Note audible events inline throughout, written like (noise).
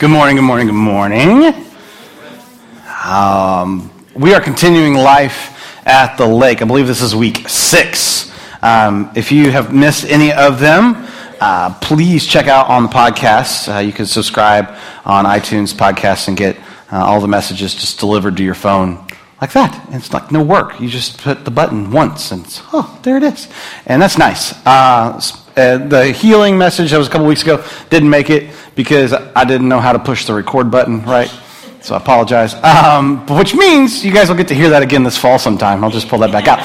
Good morning, good morning, good morning. Um, we are continuing life at the lake. I believe this is week six. Um, if you have missed any of them, uh, please check out on the podcast. Uh, you can subscribe on iTunes podcast and get uh, all the messages just delivered to your phone like that. And it's like no work. You just put the button once and oh, there it is. And that's nice. Uh, uh, the healing message that was a couple weeks ago didn't make it because I didn't know how to push the record button right. So I apologize. Um, which means you guys will get to hear that again this fall sometime. I'll just pull that back out.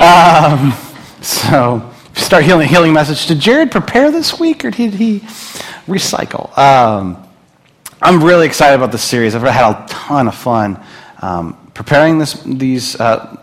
Um, so start healing healing message. Did Jared prepare this week or did he recycle? Um, I'm really excited about this series. I've had a ton of fun um, preparing this, these, uh,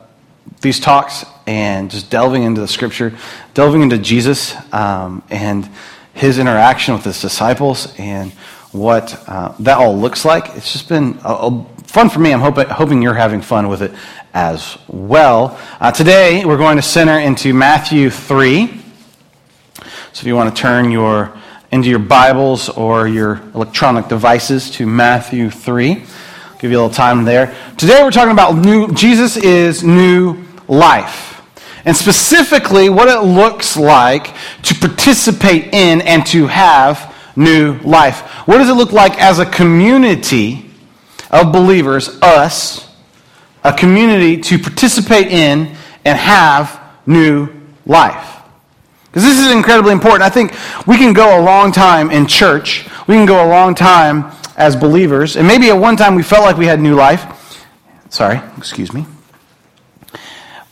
these talks and just delving into the scripture, delving into Jesus um, and his interaction with his disciples and what uh, that all looks like. It's just been a, a fun for me. I'm hoping, hoping you're having fun with it as well. Uh, today, we're going to center into Matthew 3. So if you want to turn your into your Bibles or your electronic devices to Matthew 3, I'll give you a little time there. Today, we're talking about new, Jesus is new life and specifically what it looks like to participate in and to have new life. What does it look like as a community of believers, us, a community to participate in and have new life? Because this is incredibly important. I think we can go a long time in church, we can go a long time as believers, and maybe at one time we felt like we had new life. Sorry, excuse me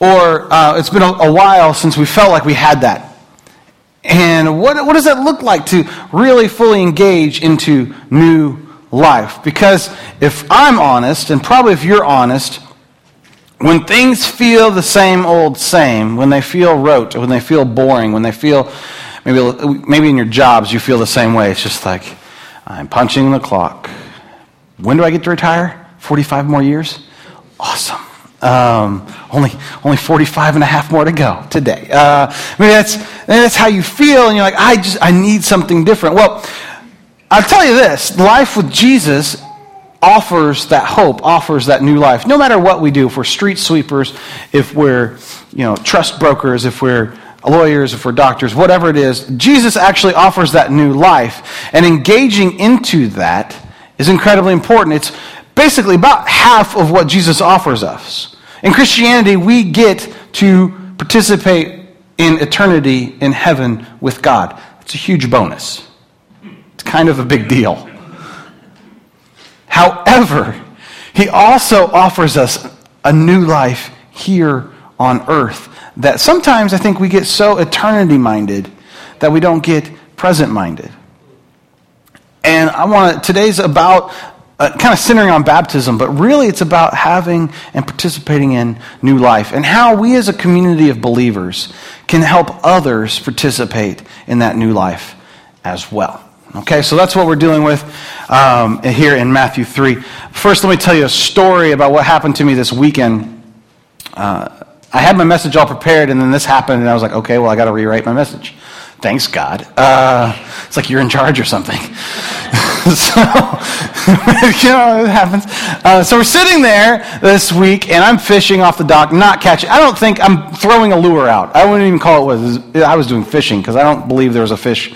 or uh, it's been a, a, while since we felt like we had that. And what, what does that look like to really fully engage into new life? Because if I'm honest, and probably if you're honest, when things feel the same old same, when they feel rote, when they feel boring, when they feel maybe, maybe in your jobs you feel the same way, it's just like, I'm punching the clock. When do I get to retire? 45 more years? Awesome. Um, only, only 45 and a half more to go today. Uh, mean, that's, that's how you feel, and you're like, I just, I need something different. Well, I'll tell you this life with Jesus offers that hope, offers that new life. No matter what we do, if we're street sweepers, if we're, you know, trust brokers, if we're lawyers, if we're doctors, whatever it is, Jesus actually offers that new life. And engaging into that is incredibly important. It's basically about half of what Jesus offers us. In Christianity, we get to participate in eternity in heaven with God. It's a huge bonus. It's kind of a big deal. However, he also offers us a new life here on earth that sometimes I think we get so eternity minded that we don't get present minded. And I want to, today's about uh, kind of centering on baptism, but really it's about having and participating in new life and how we as a community of believers can help others participate in that new life as well. Okay, so that's what we're dealing with um, here in Matthew 3. First, let me tell you a story about what happened to me this weekend. Uh, I had my message all prepared, and then this happened, and I was like, okay, well, I got to rewrite my message. Thanks, God. Uh, it's like you're in charge or something. (laughs) (laughs) so, (laughs) you know, it happens. Uh, so we're sitting there this week, and I'm fishing off the dock, not catching. I don't think I'm throwing a lure out. I wouldn't even call it was. I was doing fishing because I don't believe there was a fish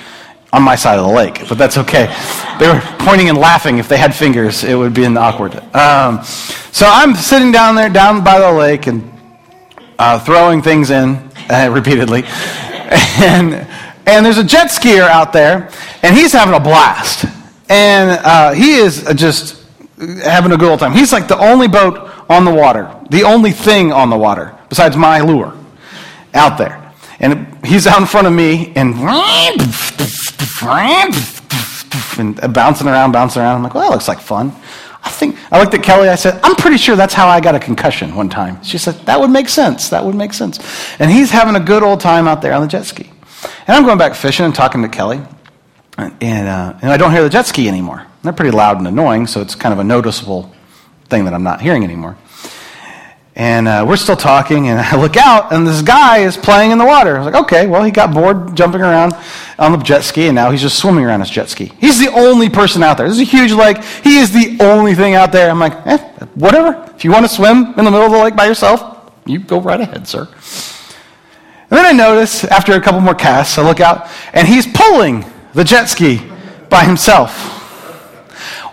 on my side of the lake, but that's okay. They were pointing and laughing. If they had fingers, it would be awkward. Um, so I'm sitting down there, down by the lake, and uh, throwing things in uh, (laughs) repeatedly, and and there's a jet skier out there, and he's having a blast. And uh, he is just having a good old time. He's like the only boat on the water, the only thing on the water, besides my lure, out there. And he's out in front of me, and, and bouncing around, bouncing around. I'm like, well, that looks like fun. I think I looked at Kelly. I said, "I'm pretty sure that's how I got a concussion one time." She said, "That would make sense. That would make sense." And he's having a good old time out there on the jet ski. And I'm going back fishing and talking to Kelly. And, uh, and I don't hear the jet ski anymore. They're pretty loud and annoying, so it's kind of a noticeable thing that I'm not hearing anymore. And uh, we're still talking, and (laughs) I look out, and this guy is playing in the water. I was like, okay, well, he got bored jumping around on the jet ski, and now he's just swimming around his jet ski. He's the only person out there. This is a huge lake. He is the only thing out there. I'm like, eh, whatever. If you want to swim in the middle of the lake by yourself, you go right ahead, sir. And then I notice, after a couple more casts, I look out, and he's pulling the jet ski by himself.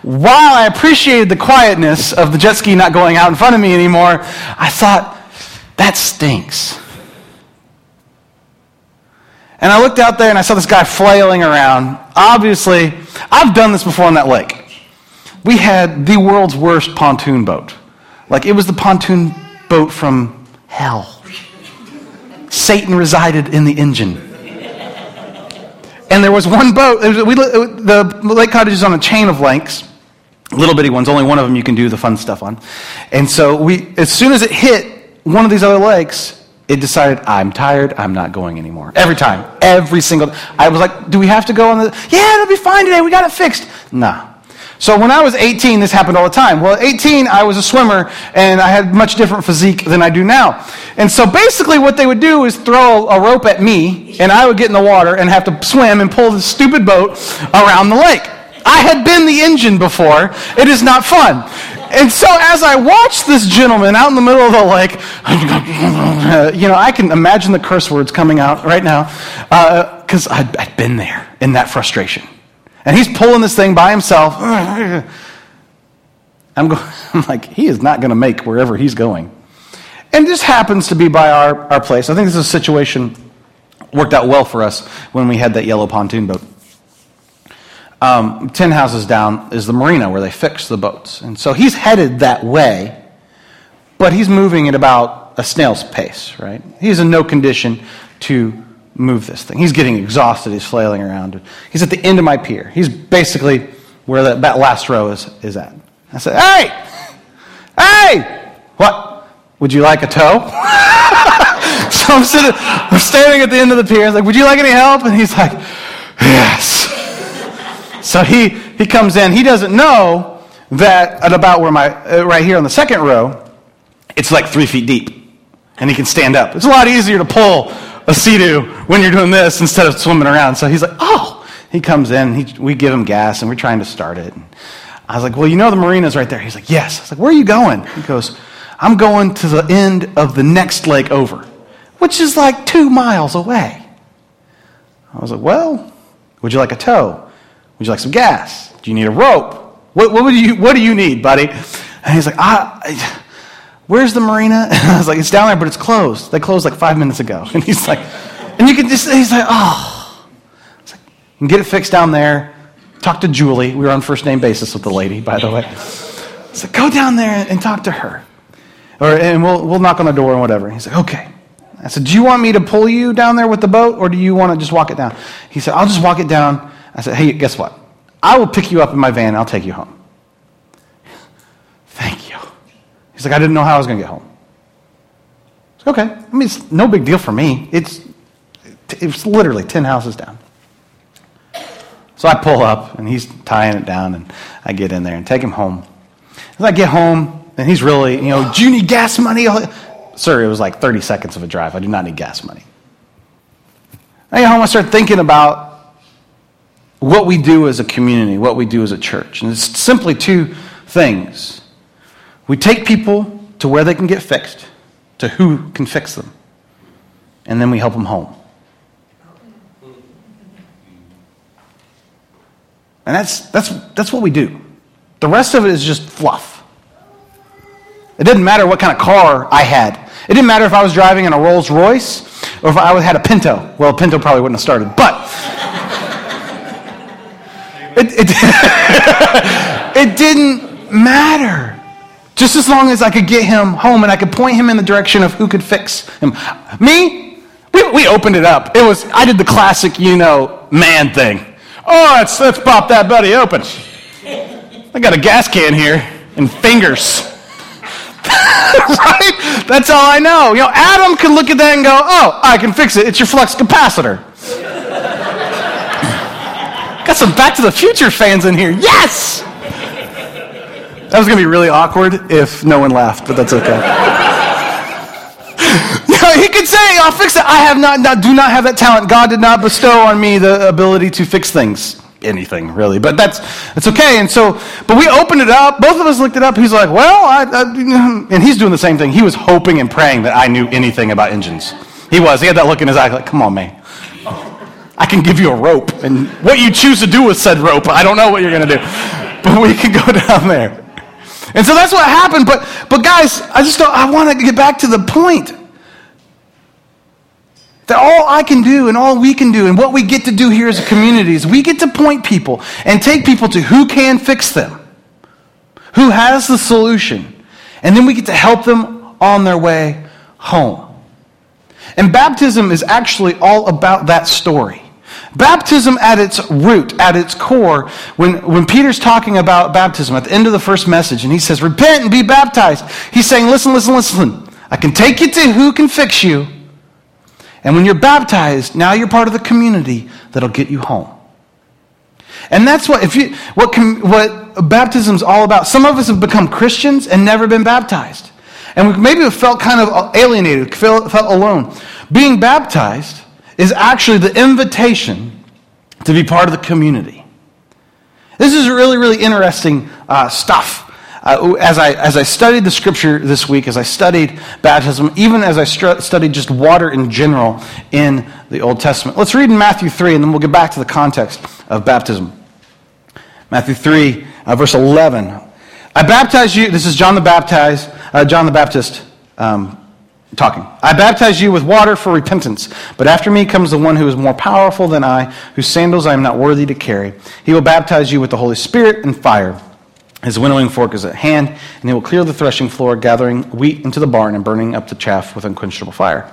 While I appreciated the quietness of the jet ski not going out in front of me anymore, I thought, that stinks. And I looked out there and I saw this guy flailing around. Obviously, I've done this before on that lake. We had the world's worst pontoon boat. Like, it was the pontoon boat from hell. Satan resided in the engine. And there was one boat. Was, we, the lake cottage is on a chain of lakes little bitty ones. Only one of them you can do the fun stuff on. And so we, as soon as it hit one of these other lakes, it decided, I'm tired, I'm not going anymore. Every time. Every single I was like, do we have to go on the Yeah, it'll be fine today, we got it fixed. Nah. So when I was 18, this happened all the time. Well, at 18, I was a swimmer and I had much different physique than I do now. And so basically what they would do is throw a rope at me and I would get in the water and have to swim and pull this stupid boat around the lake. I had been the engine before. It is not fun. And so as I watched this gentleman out in the middle of the lake, (laughs) you know, I can imagine the curse words coming out right now because uh, I'd, I'd been there in that frustration. And he's pulling this thing by himself. I'm, going, (laughs) I'm like, he is not going to make wherever he's going. And this happens to be by our, our place. I think this is a situation worked out well for us when we had that yellow pontoon boat um, 10 houses down is the marina where they fix the boats. And so he's headed that way, but he's moving at about a snail's pace, right? He's in no condition to move this thing. He's getting exhausted. He's flailing around. He's at the end of my pier. He's basically where that, that last row is, is at. I said, Hey! Hey! What? Would you like a tow? (laughs) so I'm sitting, I'm standing at the end of the pier. I was like, Would you like any help? And he's like, Yes. (laughs) So he, he comes in. He doesn't know that at about where my, uh, right here on the second row, it's like three feet deep. And he can stand up. It's a lot easier to pull a Sea-Doo when you're doing this instead of swimming around. So he's like, oh. He comes in, he, we give him gas, and we're trying to start it. I was like, well, you know the marina's right there. He's like, yes. I was like, where are you going? He goes, I'm going to the end of the next lake over, which is like two miles away. I was like, well, would you like a tow? Would you like some gas? Do you need a rope? What, what, would you, what do you need, buddy? And he's like, I, where's the marina? (laughs) And I was like, it's down there, but it's closed. They closed like five minutes ago. (laughs) And he's like, and you can just, he's like, oh. It's like, you can get it fixed down there. Talk to Julie. We were on first name basis with the lady, by the way. Like, go down there and talk to her. Or, and we'll, we'll knock on the door and whatever. He's like, okay. I said, do you want me to pull you down there with the boat, or do you want to just walk it down? He said, I'll just walk it down I said, hey, guess what? I will pick you up in my van I'll take you home. Thank you. Like, I didn't know how I was going to get home. okay. I mean, it's no big deal for me. It's, it's literally 10 houses down. So I pull up and he's tying it down and I get in there and take him home. As I get home and he's really, you know, do you need gas money? Sir, it was like 30 seconds of a drive. I do not need gas money. I get home, I start thinking about what we do as a community, what we do as a church. And it's simply two things. We take people to where they can get fixed, to who can fix them, and then we help them home. And that's, that's, that's what we do. The rest of it is just fluff. It didn't matter what kind of car I had. It didn't matter if I was driving in a Rolls Royce or if I had a Pinto. Well, Pinto probably wouldn't have started, but (laughs) it, it, (laughs) it didn't matter. Just as long as I could get him home and I could point him in the direction of who could fix him. Me, we, we opened it up. It was, I did the classic, you know, man thing. Oh, let's, let's pop that buddy open. I got a gas can here and fingers. (laughs) right? That's all I know. You know, Adam can look at that and go, oh, I can fix it. It's your flux capacitor. (laughs) Got some Back to the Future fans in here. Yes! That was going to be really awkward if no one laughed, but that's okay. (laughs) he could say, I'll fix it. I have not, not, do not have that talent. God did not bestow on me the ability to fix things. Anything, really. But that's, it's okay. And so, but we opened it up. Both of us looked it up. He's like, well, I, I, (laughs) and he's doing the same thing. He was hoping and praying that I knew anything about engines. He was. He had that look in his eye like, come on, man. I can give you a rope. And what you choose to do with said rope, I don't know what you're going to do. (laughs) But we can go down there. And so that's what happened. But, but guys, I just don't, I want to get back to the point. That all I can do and all we can do and what we get to do here as a community is we get to point people and take people to who can fix them, who has the solution, and then we get to help them on their way home. And baptism is actually all about that story. Baptism at its root, at its core, when, when Peter's talking about baptism at the end of the first message, and he says, Repent and be baptized, he's saying, Listen, listen, listen. I can take you to who can fix you. And when you're baptized, now you're part of the community that'll get you home. And that's what, if you, what, what baptism's all about. Some of us have become Christians and never been baptized. And we maybe have felt kind of alienated, felt, felt alone. Being baptized is actually the invitation to be part of the community. This is really, really interesting uh, stuff. Uh, as, I, as I studied the scripture this week, as I studied baptism, even as I stru- studied just water in general in the Old Testament. Let's read in Matthew 3, and then we'll get back to the context of baptism. Matthew 3, uh, verse 11. I baptize you, this is John the Baptist, uh, John the Baptist. Um, talking. I baptize you with water for repentance, but after me comes the one who is more powerful than I, whose sandals I am not worthy to carry. He will baptize you with the Holy Spirit and fire. His winnowing fork is at hand, and he will clear the threshing floor, gathering wheat into the barn and burning up the chaff with unquenchable fire.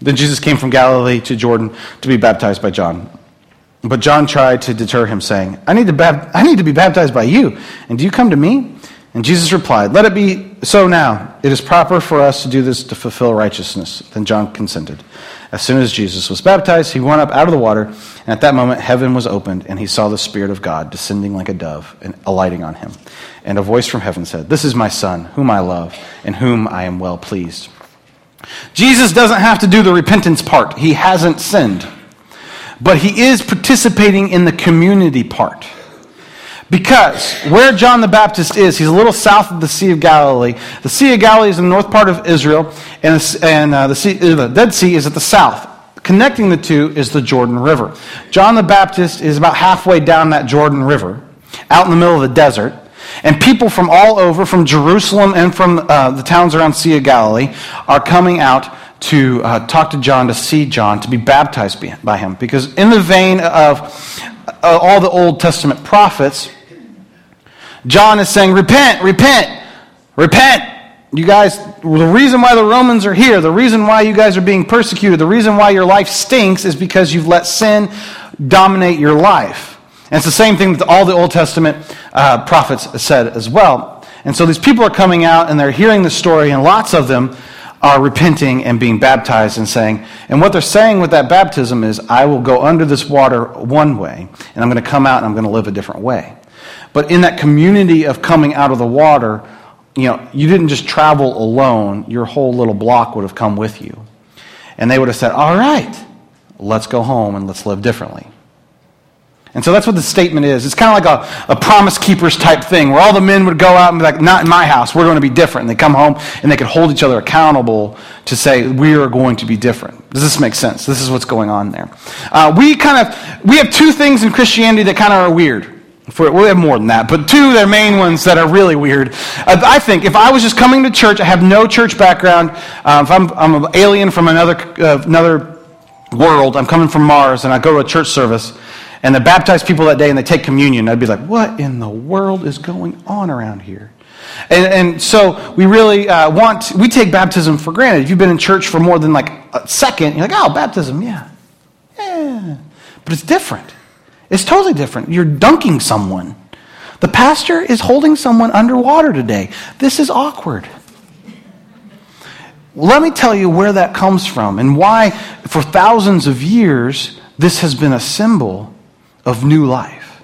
Then Jesus came from Galilee to Jordan to be baptized by John. But John tried to deter him, saying, I need to, bab- I need to be baptized by you, and do you come to me? And Jesus replied, Let it be so now. It is proper for us to do this to fulfill righteousness. Then John consented. As soon as Jesus was baptized, he went up out of the water, and at that moment heaven was opened, and he saw the Spirit of God descending like a dove and alighting on him. And a voice from heaven said, This is my Son, whom I love, and whom I am well pleased. Jesus doesn't have to do the repentance part, he hasn't sinned. But he is participating in the community part. Because where John the Baptist is, he's a little south of the Sea of Galilee. The Sea of Galilee is in the north part of Israel, and, and uh, the, sea, uh, the Dead Sea is at the south. Connecting the two is the Jordan River. John the Baptist is about halfway down that Jordan River, out in the middle of the desert. And people from all over, from Jerusalem and from uh, the towns around Sea of Galilee, are coming out to uh, talk to John, to see John, to be baptized by him. Because in the vein of uh, all the Old Testament prophets, John is saying, Repent, repent, repent. You guys, the reason why the Romans are here, the reason why you guys are being persecuted, the reason why your life stinks is because you've let sin dominate your life. And it's the same thing that all the Old Testament uh, prophets said as well. And so these people are coming out and they're hearing the story, and lots of them are repenting and being baptized and saying, and what they're saying with that baptism is, I will go under this water one way, and I'm going to come out and I'm going to live a different way. But in that community of coming out of the water, you know, you didn't just travel alone, your whole little block would have come with you. And they would have said, All right, let's go home and let's live differently. And so that's what the statement is. It's kind of like a, a promise keepers type thing where all the men would go out and be like, Not in my house, we're going to be different. And they come home and they could hold each other accountable to say, We are going to be different. Does this make sense? This is what's going on there. Uh, we kind of, we have two things in Christianity that kind of are weird. For, we have more than that, but two of their main ones that are really weird. Uh, I think if I was just coming to church, I have no church background. Uh, if I'm, I'm, an alien from another, uh, another world, I'm coming from Mars, and I go to a church service, and they baptize people that day and they take communion, I'd be like, what in the world is going on around here? And, and so we really uh, want, we take baptism for granted. If you've been in church for more than like a second, you're like, oh, baptism, yeah. Yeah. But it's different. It's totally different. You're dunking someone. The pastor is holding someone underwater today. This is awkward. Let me tell you where that comes from and why, for thousands of years, this has been a symbol of new life.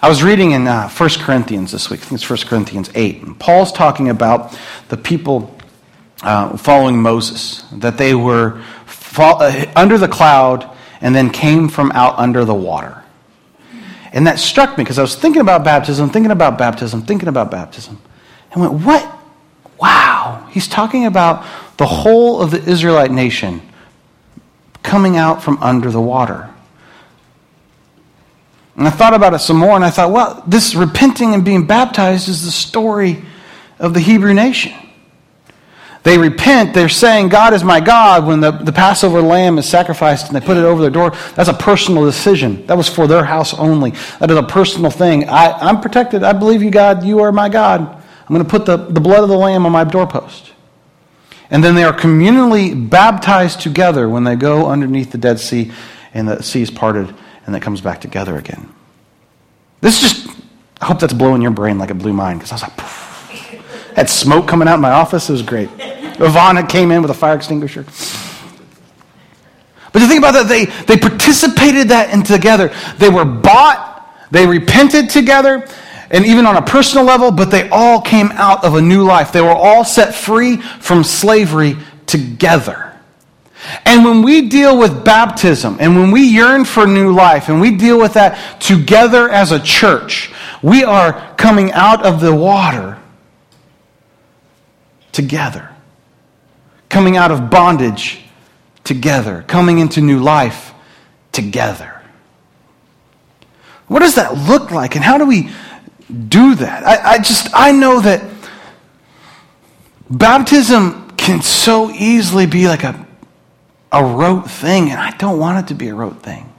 I was reading in uh, 1 Corinthians this week, I think it's 1 Corinthians 8, and Paul's talking about the people uh, following Moses, that they were fall, uh, under the cloud and then came from out under the water. And that struck me because I was thinking about baptism, thinking about baptism, thinking about baptism. And went, what? Wow. He's talking about the whole of the Israelite nation coming out from under the water. And I thought about it some more and I thought, well, this repenting and being baptized is the story of the Hebrew nation. They repent, they're saying, God is my God, when the, the Passover lamb is sacrificed and they put it over their door. That's a personal decision. That was for their house only. That is a personal thing. I, I'm protected. I believe you, God. You are my God. I'm going to put the, the blood of the lamb on my doorpost. And then they are communally baptized together when they go underneath the Dead Sea and the sea is parted and it comes back together again. This is just, I hope that's blowing your brain like it blew mine because I was like, (laughs) Poof. had smoke coming out in my office. It was great. Ivana came in with a fire extinguisher. But you think about that, they, they participated that in together. They were bought, they repented together, and even on a personal level, but they all came out of a new life. They were all set free from slavery together. And when we deal with baptism and when we yearn for new life and we deal with that together as a church, we are coming out of the water together, coming out of bondage together, coming into new life together. What does that look like and how do we do that? I, I just, I know that baptism can so easily be like a a rote thing, and I don't want it to be a rote thing.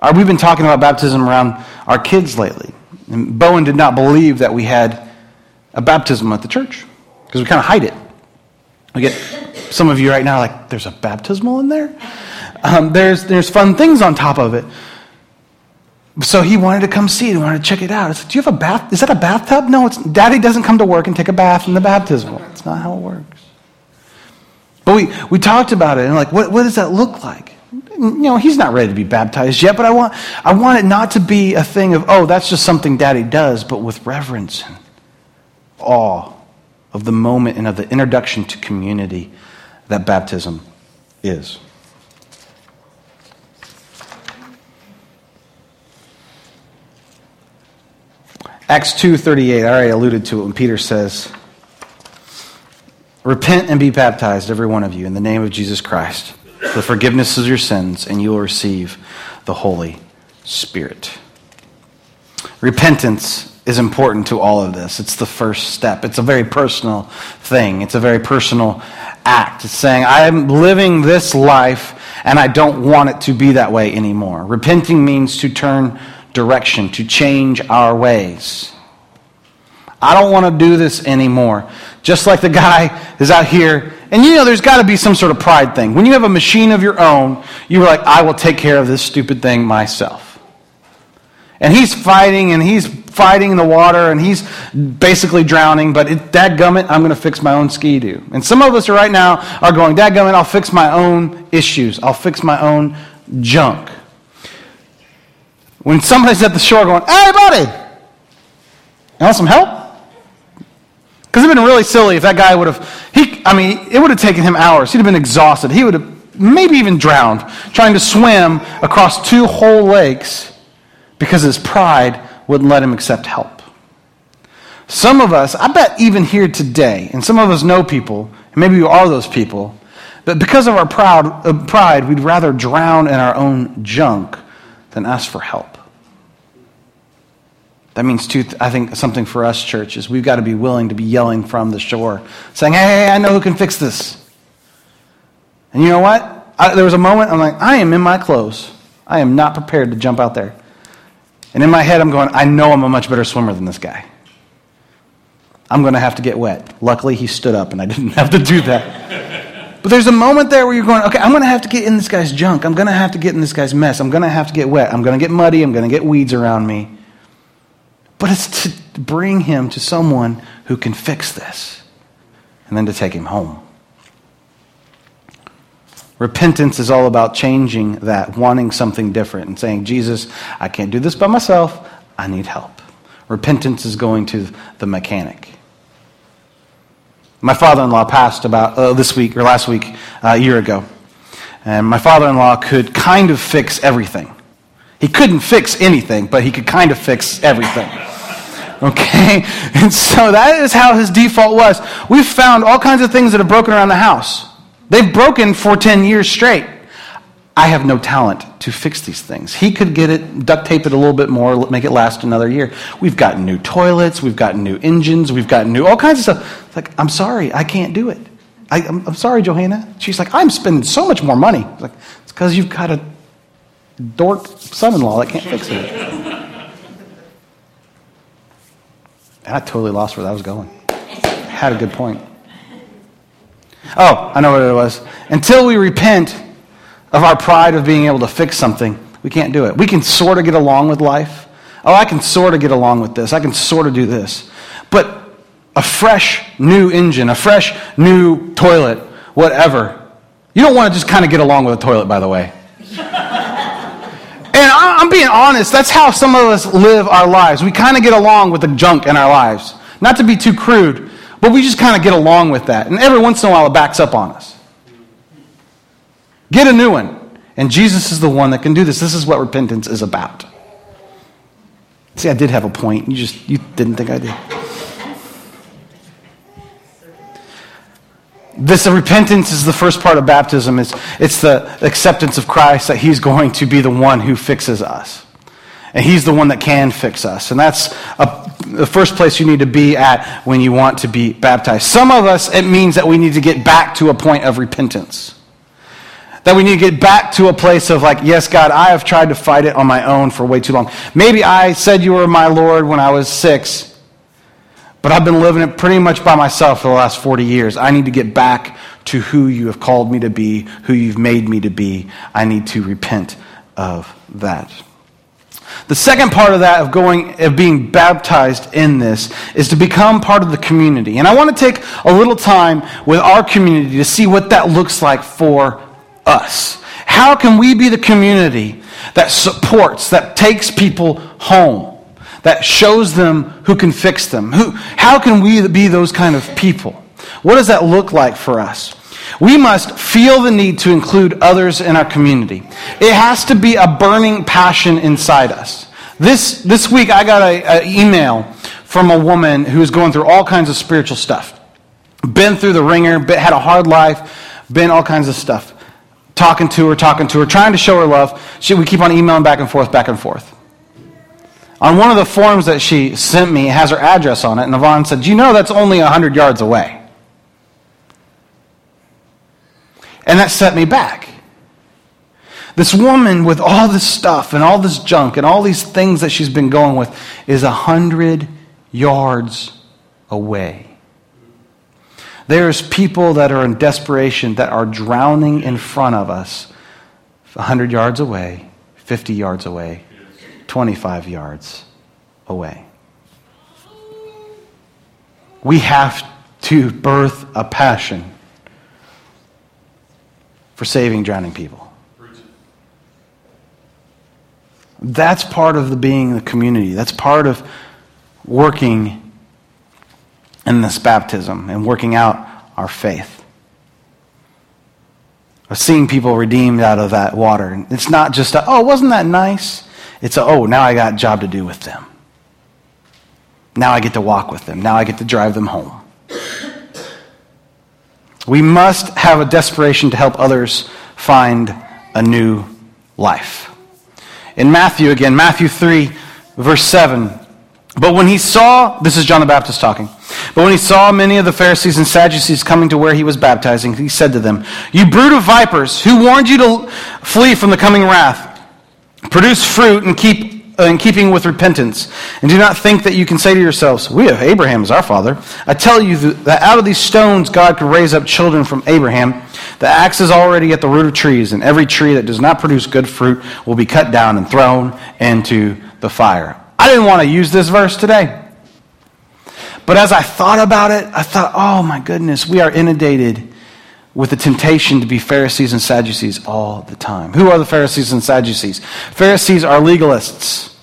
Our, we've been talking about baptism around our kids lately. And Bowen did not believe that we had a baptism at the church because we kind of hide it. We get some of you right now like, there's a baptismal in there? Um, there's, there's fun things on top of it. So he wanted to come see it. He wanted to check it out. I said, Do you have a bath? Is that a bathtub? No, it's, daddy doesn't come to work and take a bath in the baptismal. That's not how it works. But we, we talked about it and like, what, what does that look like? You know, he's not ready to be baptized yet, but I want, I want it not to be a thing of, oh, that's just something daddy does, but with reverence and awe of the moment and of the introduction to community that baptism is. Acts 2:38, I already alluded to it when Peter says, Repent and be baptized, every one of you, in the name of Jesus Christ, for the forgiveness of your sins, and you will receive the Holy Spirit. Repentance is important to all of this. It's the first step. It's a very personal thing, it's a very personal act. It's saying, I'm living this life and I don't want it to be that way anymore. Repenting means to turn direction, to change our ways. I don't want to do this anymore. Just like the guy is out here. And you know, there's got to be some sort of pride thing. When you have a machine of your own, you're like, I will take care of this stupid thing myself. And he's fighting and he's fighting in the water and he's basically drowning, but it, dadgummit, I'm going to fix my own ski doo. And some of us are right now are going, that dadgummit, I'll fix my own issues. I'll fix my own junk. When somebody's at the shore going, hey, buddy, you want some help? Because it would have been really silly if that guy would have, he, I mean, it would have taken him hours. He'd have been exhausted. He would have maybe even drowned trying to swim across two whole lakes because his pride wouldn't let him accept help. Some of us, I bet even here today, and some of us know people, and maybe you are those people, but because of our proud, uh, pride, we'd rather drown in our own junk than ask for help. That means, two, I think, something for us, church, is we've got to be willing to be yelling from the shore, saying, hey, I know who can fix this. And you know what? I, there was a moment, I'm like, I am in my clothes. I am not prepared to jump out there. And in my head, I'm going, I know I'm a much better swimmer than this guy. I'm going to have to get wet. Luckily, he stood up and I (laughs) didn't have to do that. but there's a moment there where you're going, okay, I'm going to have to get in this guy's junk. I'm going to have to get in this guy's mess. I'm going to have to get wet. I'm going to get muddy. I'm going to get weeds around me but it's to bring him to someone who can fix this and then to take him home. Repentance is all about changing that, wanting something different, and saying, Jesus, I can't do this by myself. I need help. Repentance is going to the mechanic. My father in law passed about uh, this week or last week, uh, a year ago. And my father in law could kind of fix everything. He couldn't fix anything, but he could kind of fix everything. (laughs) Okay? And so that is how his default was. We've found all kinds of things that have broken around the house. They've broken for 10 years straight. I have no talent to fix these things. He could get it, duct tape it a little bit more, make it last another year. We've got new toilets, we've got new engines, we've got new, all kinds of stuff. It's like, I'm sorry, I can't do it. I, am sorry, Johanna. She's like, I'm spending so much more money. It's like, it's because you've got a dork son in law that can't fix it. And I totally lost where that was going. Had a good point. Oh, I know what it was. Until we repent of our pride of being able to fix something, we can't do it. We can sort of get along with life. Oh, I can sort of get along with this. I can sort of do this. But a fresh new engine, a fresh new toilet, whatever. You don't want to just kind of get along with a toilet, by the way. (laughs) And I'm being honest, that's how some of us live our lives. We kind of get along with the junk in our lives. Not to be too crude, but we just kind of get along with that. And every once in a while it backs up on us. Get a new one. And Jesus is the one that can do this. This is what repentance is about. See, I did have a point. You just you didn't think I did. This repentance is the first part of baptism. It's, it's the acceptance of Christ that He's going to be the one who fixes us. And He's the one that can fix us. And that's a, the first place you need to be at when you want to be baptized. Some of us, it means that we need to get back to a point of repentance. That we need to get back to a place of like, yes, God, I have tried to fight it on my own for way too long. Maybe I said you were my Lord when I was six, but I've been living it pretty much by myself for the last 40 years. I need to get back to who you have called me to be, who you've made me to be. I need to repent of that. The second part of that, of going, of being baptized in this, is to become part of the community. And I want to take a little time with our community to see what that looks like for us. How can we be the community that supports, that takes people home? that shows them who can fix them? Who, how can we be those kind of people? What does that look like for us? We must feel the need to include others in our community. It has to be a burning passion inside us. This, this week, I got an email from a woman who's going through all kinds of spiritual stuff. Been through the ringer, had a hard life, been all kinds of stuff. Talking to her, talking to her, trying to show her love. She, we keep on emailing back and forth, back and forth. On one of the forms that she sent me, it has her address on it, and Yvonne said, you know that's only 100 yards away? And that set me back. This woman with all this stuff and all this junk and all these things that she's been going with is a 100 yards away. There's people that are in desperation that are drowning in front of us 100 yards away, 50 yards away, 25 yards away. We have to birth a passion for saving drowning people. That's part of the being the community. That's part of working in this baptism and working out our faith. Of seeing people redeemed out of that water. It's not just, a, oh, wasn't that nice? It's a, oh, now I got a job to do with them. Now I get to walk with them. Now I get to drive them home. We must have a desperation to help others find a new life. In Matthew, again, Matthew 3, verse 7. But when he saw, this is John the Baptist talking, but when he saw many of the Pharisees and Sadducees coming to where he was baptizing, he said to them, You brood of vipers, who warned you to flee from the coming wrath? Produce fruit and keep Uh, in keeping with repentance. And do not think that you can say to yourselves, We have Abraham as our father. I tell you that out of these stones God could raise up children from Abraham. The axe is already at the root of trees, and every tree that does not produce good fruit will be cut down and thrown into the fire. I didn't want to use this verse today. But as I thought about it, I thought, oh my goodness, we are inundated with the temptation to be Pharisees and Sadducees all the time. Who are the Pharisees and Sadducees? Pharisees are legalists.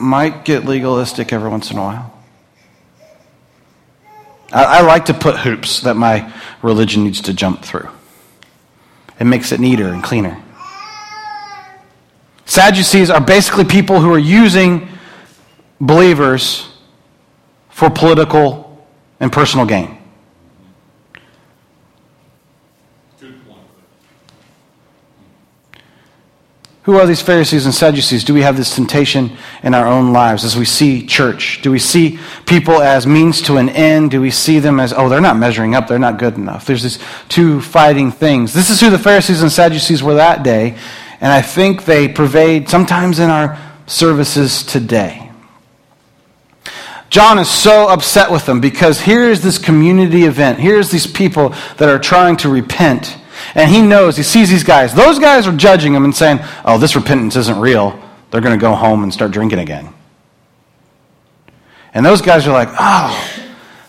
Might get legalistic every once in a while. I, I like to put hoops that my religion needs to jump through. It makes it neater and cleaner. Sadducees are basically people who are using believers for political and personal gain. Who are these Pharisees and Sadducees? Do we have this temptation in our own lives as we see church? Do we see people as means to an end? Do we see them as, oh, they're not measuring up, they're not good enough? There's these two fighting things. This is who the Pharisees and Sadducees were that day, and I think they pervade sometimes in our services today. John is so upset with them because here is this community event. Here's these people that are trying to repent and he knows, he sees these guys. Those guys are judging him and saying, oh, this repentance isn't real. They're going to go home and start drinking again. And those guys are like, oh,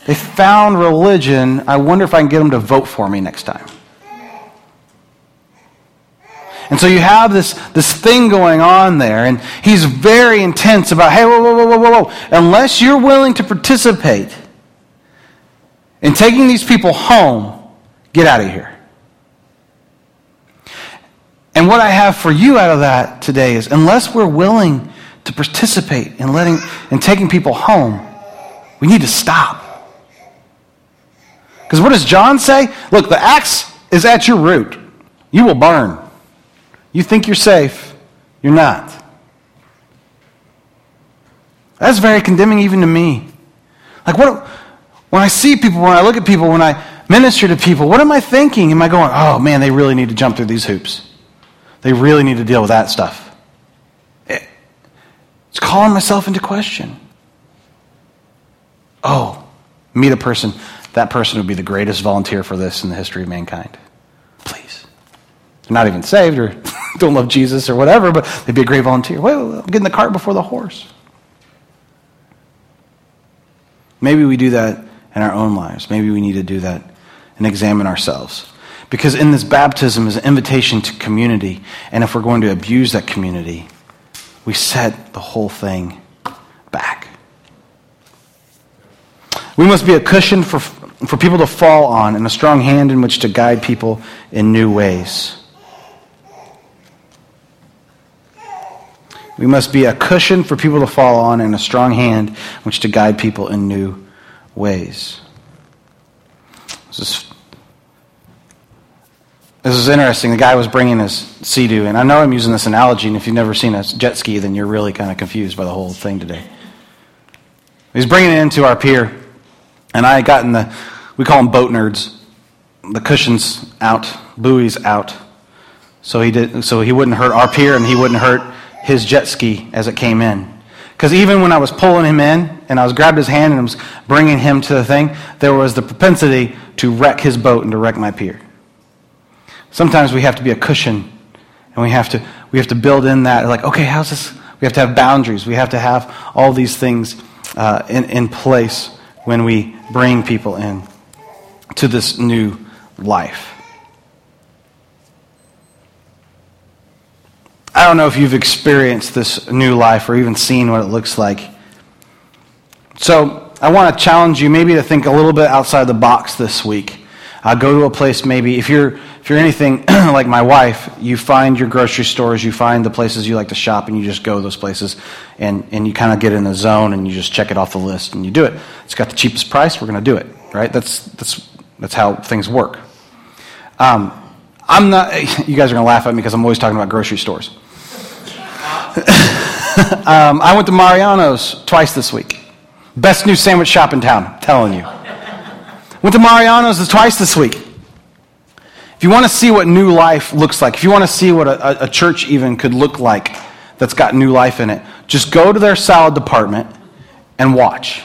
they found religion. I wonder if I can get them to vote for me next time. And so you have this, this thing going on there, and he's very intense about, hey, whoa, whoa, whoa, whoa, whoa. Unless you're willing to participate in taking these people home, get out of here. And what I have for you out of that today is unless we're willing to participate in letting and taking people home, we need to stop. Because what does John say? Look, the axe is at your root. You will burn. You think you're safe, you're not. That's very condemning even to me. Like what when I see people, when I look at people, when I minister to people, what am I thinking? Am I going, oh man, they really need to jump through these hoops? They really need to deal with that stuff. It's calling myself into question. Oh, meet a person. That person would be the greatest volunteer for this in the history of mankind. Please. They're not even saved or (laughs) don't love Jesus or whatever, but they'd be a great volunteer. Well, I'm getting the cart before the horse. Maybe we do that in our own lives. Maybe we need to do that and examine ourselves. Because in this baptism is an invitation to community. And if we're going to abuse that community, we set the whole thing back. We must be a cushion for, for people to fall on and a strong hand in which to guide people in new ways. We must be a cushion for people to fall on and a strong hand in which to guide people in new ways. This is this is interesting. The guy was bringing his sea-doo, and I know I'm using this analogy, and if you've never seen a jet ski, then you're really kind of confused by the whole thing today. He's bringing it into our pier, and I got in the, we call them boat nerds, the cushions out, buoys out, so he did, so he wouldn't hurt our pier, and he wouldn't hurt his jet ski as it came in. Because even when I was pulling him in, and I was grabbed his hand and I was bringing him to the thing, there was the propensity to wreck his boat and to wreck my pier. Sometimes we have to be a cushion and we have to, we have to build in that, like, okay, how's this? We have to have boundaries. We have to have all these things uh, in, in place when we bring people in to this new life. I don't know if you've experienced this new life or even seen what it looks like. So I want to challenge you maybe to think a little bit outside the box this week. Uh, go to a place maybe, if you're if you're anything (clears throat) like my wife, you find your grocery stores, you find the places you like to shop, and you just go those places, and, and you kind of get in the zone, and you just check it off the list, and you do it. It's got the cheapest price, we're going to do it, right? That's, that's, that's how things work. Um, I'm not, (laughs) you guys are going to laugh at me because I'm always talking about grocery stores. (laughs) um, I went to Mariano's twice this week. Best new sandwich shop in town, I'm telling you. Went to Mariano's twice this week. If you want to see what new life looks like, if you want to see what a, a church even could look like that's got new life in it, just go to their salad department and watch.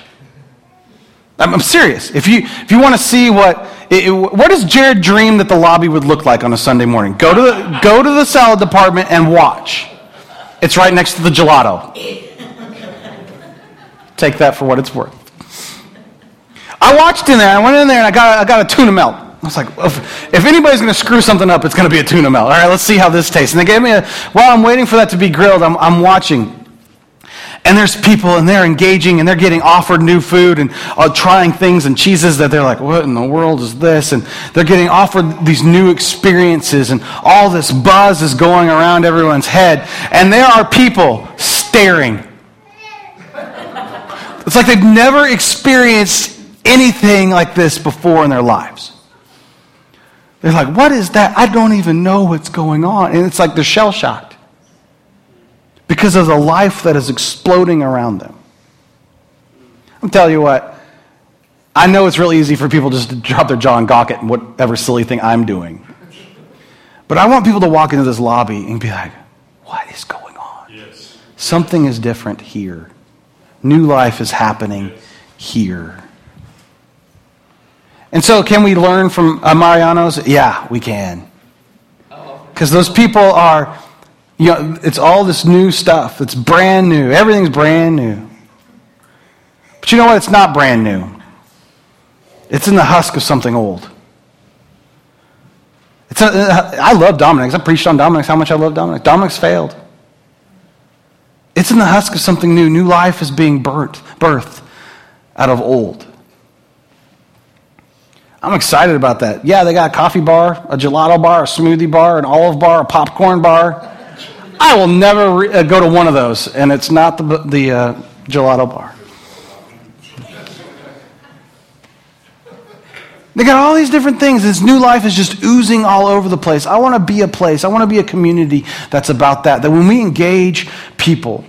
I'm, serious. If you, if you want to see what, it, what does Jared dream that the lobby would look like on a Sunday morning? Go to the, go to the salad department and watch. It's right next to the gelato. Take that for what it's worth. I watched in there. I went in there and I got, I got a tuna melt. I was like, if, if anybody's going to screw something up, it's going to be a tuna melt. All right, let's see how this tastes. And they gave me a, while I'm waiting for that to be grilled, I'm, I'm watching. And there's people and they're engaging and they're getting offered new food and uh, trying things and cheeses that they're like, what in the world is this? And they're getting offered these new experiences and all this buzz is going around everyone's head. And there are people staring. It's like they've never experienced anything like this before in their lives. They're like, what is that? I don't even know what's going on. And it's like they're shell shocked because of the life that is exploding around them. I'm telling you what, I know it's really easy for people just to drop their jaw and gawk at whatever silly thing I'm doing. But I want people to walk into this lobby and be like, what is going on? Yes. Something is different here. New life is happening here. And so, can we learn from uh, Mariano's? Yeah, we can. Because those people are you know, it's all this new stuff. It's brand new. Everything's brand new. But you know what? It's not brand new. It's in the husk of something old. It's a, I love Dominick's. I preached on Dominick's how much I love Dominick. Dominick's failed. It's in the husk of something new. New life is being birthed, birthed out of old. I'm excited about that. Yeah, they got a coffee bar, a gelato bar, a smoothie bar, an olive bar, a popcorn bar. I will never re- uh, go to one of those, and it's not the, the uh, gelato bar. They got all these different things. This new life is just oozing all over the place. I want to be a place, I want to be a community that's about that. That when we engage people,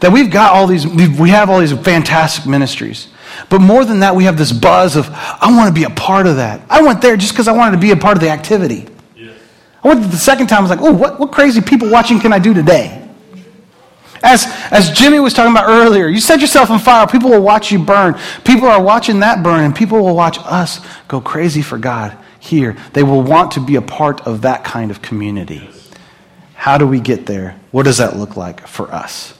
that we've got all these, we have all these fantastic ministries. But more than that, we have this buzz of, I want to be a part of that. I went there just because I wanted to be a part of the activity. I went the second time, I was like, oh, what, what crazy people watching can I do today? As, as Jimmy was talking about earlier, you set yourself on fire, people will watch you burn. People are watching that burn, and people will watch us go crazy for God here. They will want to be a part of that kind of community. How do we get there? What does that look like for us?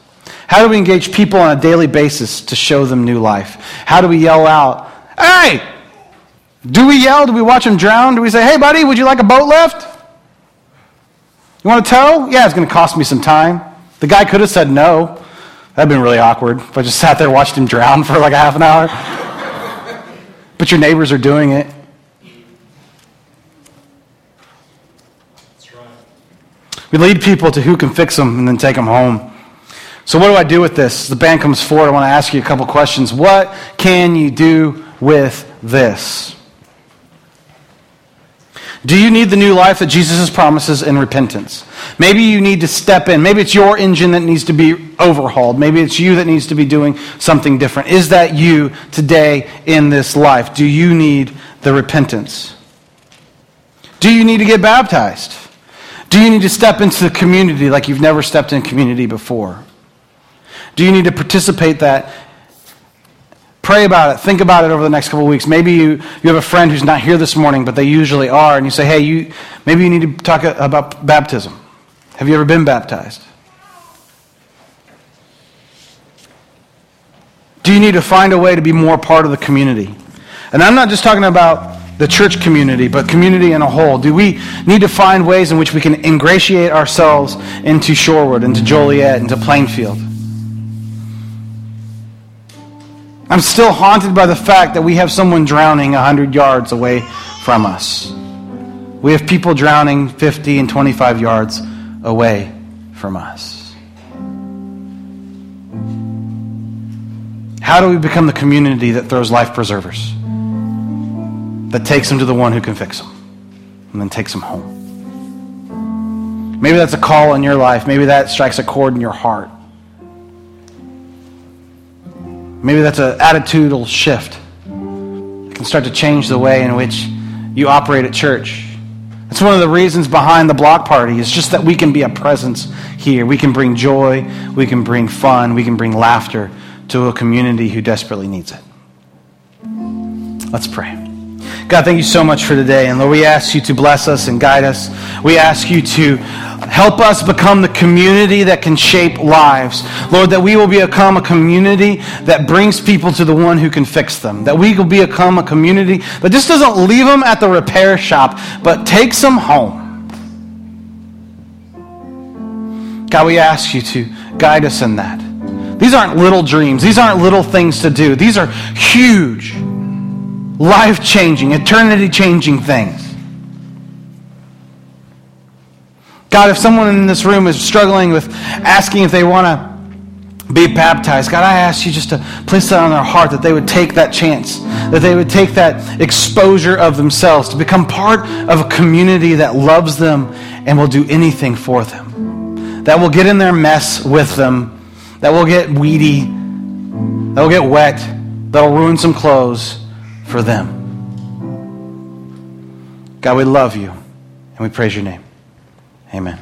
How do we engage people on a daily basis to show them new life? How do we yell out, hey! Do we yell? Do we watch them drown? Do we say, hey, buddy, would you like a boat lift? You want to tow? Yeah, it's going to cost me some time. The guy could have said no. That'd been really awkward if I just (laughs) sat there watched him drown for like a half an hour. (laughs) but your neighbors are doing it. That's right. We lead people to who can fix them and then take them home. So, what do I do with this? The band comes forward. I want to ask you a couple questions. What can you do with this? Do you need the new life that Jesus promises in repentance? Maybe you need to step in. Maybe it's your engine that needs to be overhauled. Maybe it's you that needs to be doing something different. Is that you today in this life? Do you need the repentance? Do you need to get baptized? Do you need to step into the community like you've never stepped in community before? Do you need to participate that Pray about it. Think about it over the next couple weeks. Maybe you, you have a friend who's not here this morning, but they usually are, and you say, hey, you, maybe you need to talk about baptism. Have you ever been baptized? Do you need to find a way to be more part of the community? And I'm not just talking about the church community, but community in a whole. Do we need to find ways in which we can ingratiate ourselves into Shorewood, into Joliet, into Plainfield? I'm still haunted by the fact that we have someone drowning 100 yards away from us. We have people drowning 50 and 25 yards away from us. How do we become the community that throws life preservers? That takes them to the one who can fix them and then takes them home. Maybe that's a call in your life. Maybe that strikes a chord in your heart. Maybe that's an attitudinal shift. It can start to change the way in which you operate at church. That's one of the reasons behind the block party is just that we can be a presence here. We can bring joy, we can bring fun, we can bring laughter to a community who desperately needs it. Let's pray. God, thank you so much for today. And Lord, we ask you to bless us and guide us. We ask you to help us become the community that can shape lives. Lord, that we will become a community that brings people to the one who can fix them. That we will become a community that just doesn't leave them at the repair shop, but takes them home. God, we ask you to guide us in that These aren't little dreams. These aren't little things to do. These are huge, life changing, eternity changing things. God, if someone in this room is struggling with asking if they want to be baptized, God, I ask you just to place that on their heart that they would take that chance, that they would take that exposure of themselves to become part of a community that loves them and will do anything for them, that will get in their mess with them, that will get weedy, that will get wet, that will ruin some clothes for them. God, we love you and we praise your name. Amen.